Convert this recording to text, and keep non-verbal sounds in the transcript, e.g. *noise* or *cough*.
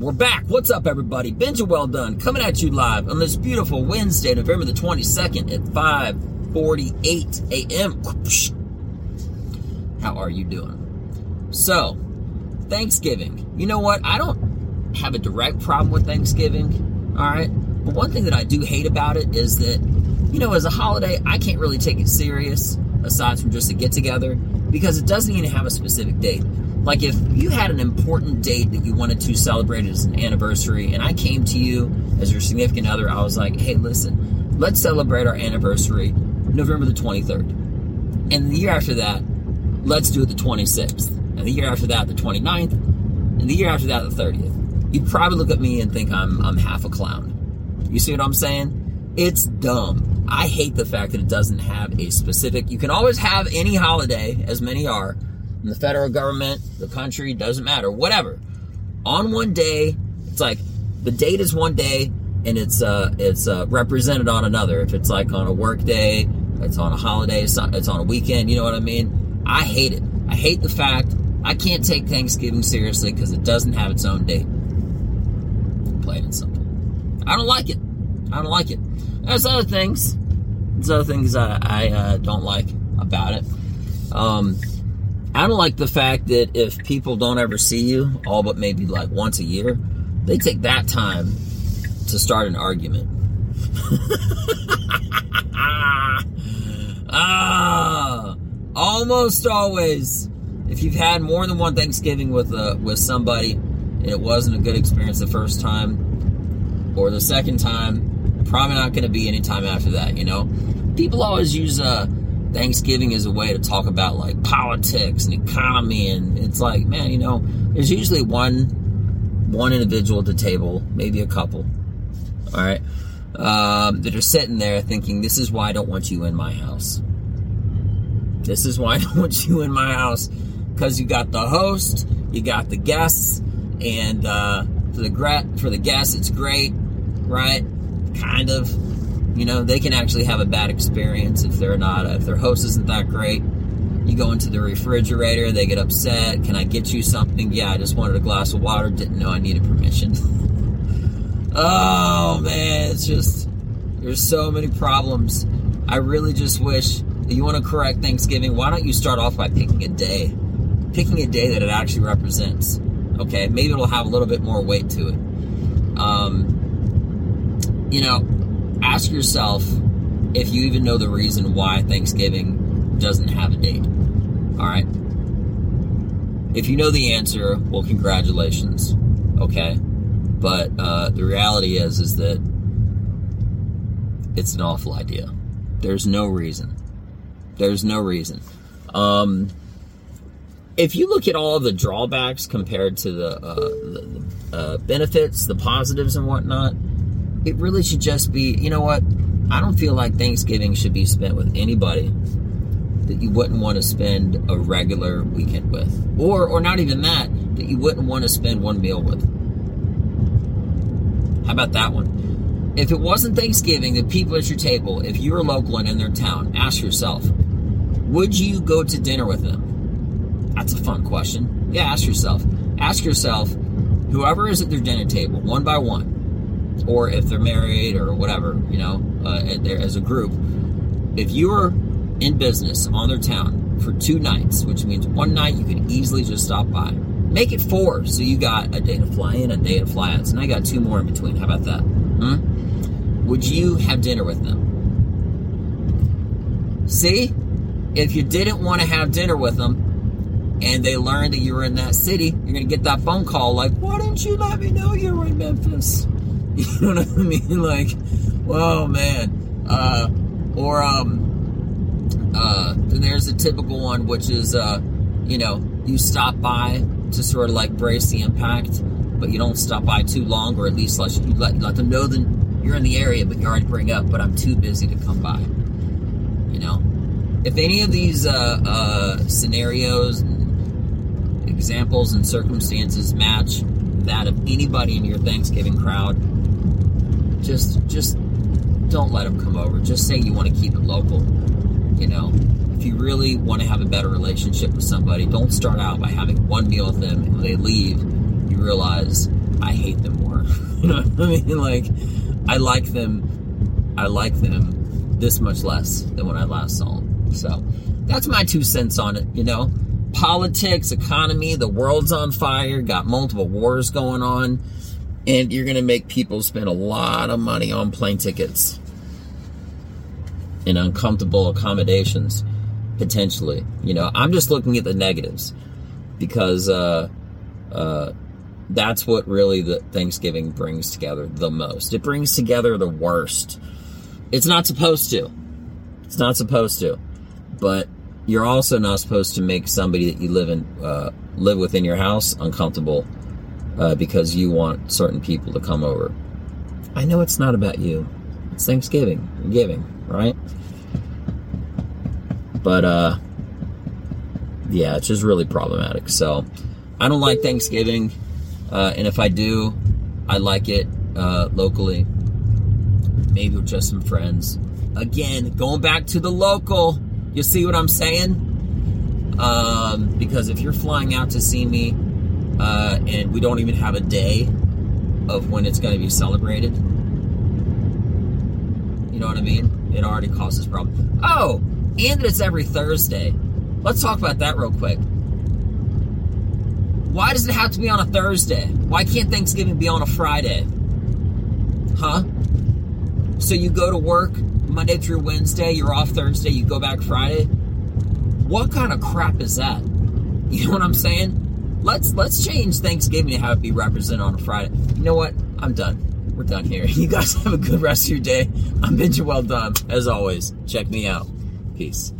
And we're back. What's up, everybody? Benja Welldone coming at you live on this beautiful Wednesday, November the 22nd at 5:48 a.m. How are you doing? So, Thanksgiving. You know what? I don't have a direct problem with Thanksgiving. All right, but one thing that I do hate about it is that, you know, as a holiday, I can't really take it serious aside from just a get together because it doesn't even have a specific date. Like if you had an important date that you wanted to celebrate as an anniversary, and I came to you as your significant other, I was like, hey, listen, let's celebrate our anniversary November the 23rd. And the year after that, let's do it the 26th. And the year after that, the 29th. And the year after that, the 30th. You'd probably look at me and think I'm, I'm half a clown. You see what I'm saying? It's dumb. I hate the fact that it doesn't have a specific. You can always have any holiday, as many are, in the federal government, the country, doesn't matter, whatever. On one day, it's like the date is one day and it's uh it's uh, represented on another. If it's like on a work day, it's on a holiday, it's on, it's on a weekend, you know what I mean? I hate it. I hate the fact I can't take Thanksgiving seriously because it doesn't have its own date. Plain and simple. I don't like it. I don't like it. There's other things. There's other things I, I uh, don't like about it. Um, I don't like the fact that if people don't ever see you, all but maybe like once a year, they take that time to start an argument. *laughs* ah, almost always. If you've had more than one Thanksgiving with uh, with somebody, and it wasn't a good experience the first time, or the second time, probably not going to be any time after that. You know, people always use uh, Thanksgiving as a way to talk about like politics and economy, and it's like, man, you know, there's usually one one individual at the table, maybe a couple, all right, um, that are sitting there thinking, this is why I don't want you in my house. This is why I don't want you in my house because you got the host, you got the guests, and uh, for the gra- for the guests, it's great, right? Kind of you know, they can actually have a bad experience if they're not, if their host isn't that great. You go into the refrigerator, they get upset. Can I get you something? Yeah, I just wanted a glass of water. Didn't know I needed permission. *laughs* oh man, it's just, there's so many problems. I really just wish you want to correct Thanksgiving. Why don't you start off by picking a day? Picking a day that it actually represents. Okay, maybe it'll have a little bit more weight to it. You know, ask yourself if you even know the reason why Thanksgiving doesn't have a date. All right? If you know the answer, well, congratulations. Okay? But uh, the reality is, is that it's an awful idea. There's no reason. There's no reason. Um, if you look at all the drawbacks compared to the, uh, the uh, benefits, the positives, and whatnot, it really should just be, you know what? I don't feel like Thanksgiving should be spent with anybody that you wouldn't want to spend a regular weekend with. Or or not even that, that you wouldn't want to spend one meal with. How about that one? If it wasn't Thanksgiving, the people at your table, if you were local and in their town, ask yourself, would you go to dinner with them? That's a fun question. Yeah, ask yourself. Ask yourself, whoever is at their dinner table, one by one, or if they're married or whatever, you know, uh, as a group. If you're in business on their town for two nights, which means one night you can easily just stop by, make it four. So you got a day to fly in, a day to fly out. So now you got two more in between. How about that? Hmm? Would you have dinner with them? See, if you didn't want to have dinner with them, and they learned that you were in that city, you're going to get that phone call like, why didn't you let me know you were in Memphis? *laughs* You know what I mean? *laughs* Like, whoa, man. Uh, or, um, uh, then there's a typical one, which is, uh, you know, you stop by to sort of like brace the impact, but you don't stop by too long, or at least let, you let, let them know that you're in the area, but you already bring up, but I'm too busy to come by. You know? If any of these, uh, uh, scenarios, examples, and circumstances match that of anybody in your Thanksgiving crowd, just just don't let them come over. Just say you want to keep it local. You know, if you really want to have a better relationship with somebody, don't start out by having one meal with them and when they leave, you realize I hate them more. *laughs* you know I mean? Like, I like them. I like them this much less than when I last saw them. So that's my two cents on it. You know, politics, economy, the world's on fire, got multiple wars going on, and you're gonna make people spend a lot of money on plane tickets and uncomfortable accommodations potentially. You know, I'm just looking at the negatives because uh, uh, that's what really the Thanksgiving brings together the most. It brings together the worst. It's not supposed to. It's not supposed to, but you're also not supposed to make somebody that you live in uh, live within your house uncomfortable uh, because you want certain people to come over. I know it's not about you. It's Thanksgiving, giving, right? But uh, yeah, it's just really problematic. So I don't like Thanksgiving, uh, and if I do, I like it uh, locally, maybe with just some friends. Again, going back to the local, you see what I'm saying? Um, because if you're flying out to see me, uh, and we don't even have a day of when it's going to be celebrated, you know what I mean? It already causes problems. Oh, and it's every Thursday. Let's talk about that real quick. Why does it have to be on a Thursday? Why can't Thanksgiving be on a Friday? Huh? So you go to work Monday through Wednesday, you're off Thursday, you go back Friday? What kind of crap is that? *laughs* You know what I'm saying? Let's let's change Thanksgiving to have it be represented on a Friday. You know what? I'm done. We're done here. *laughs* You guys have a good rest of your day. I'm Benja Welldone. As always, check me out. Peace.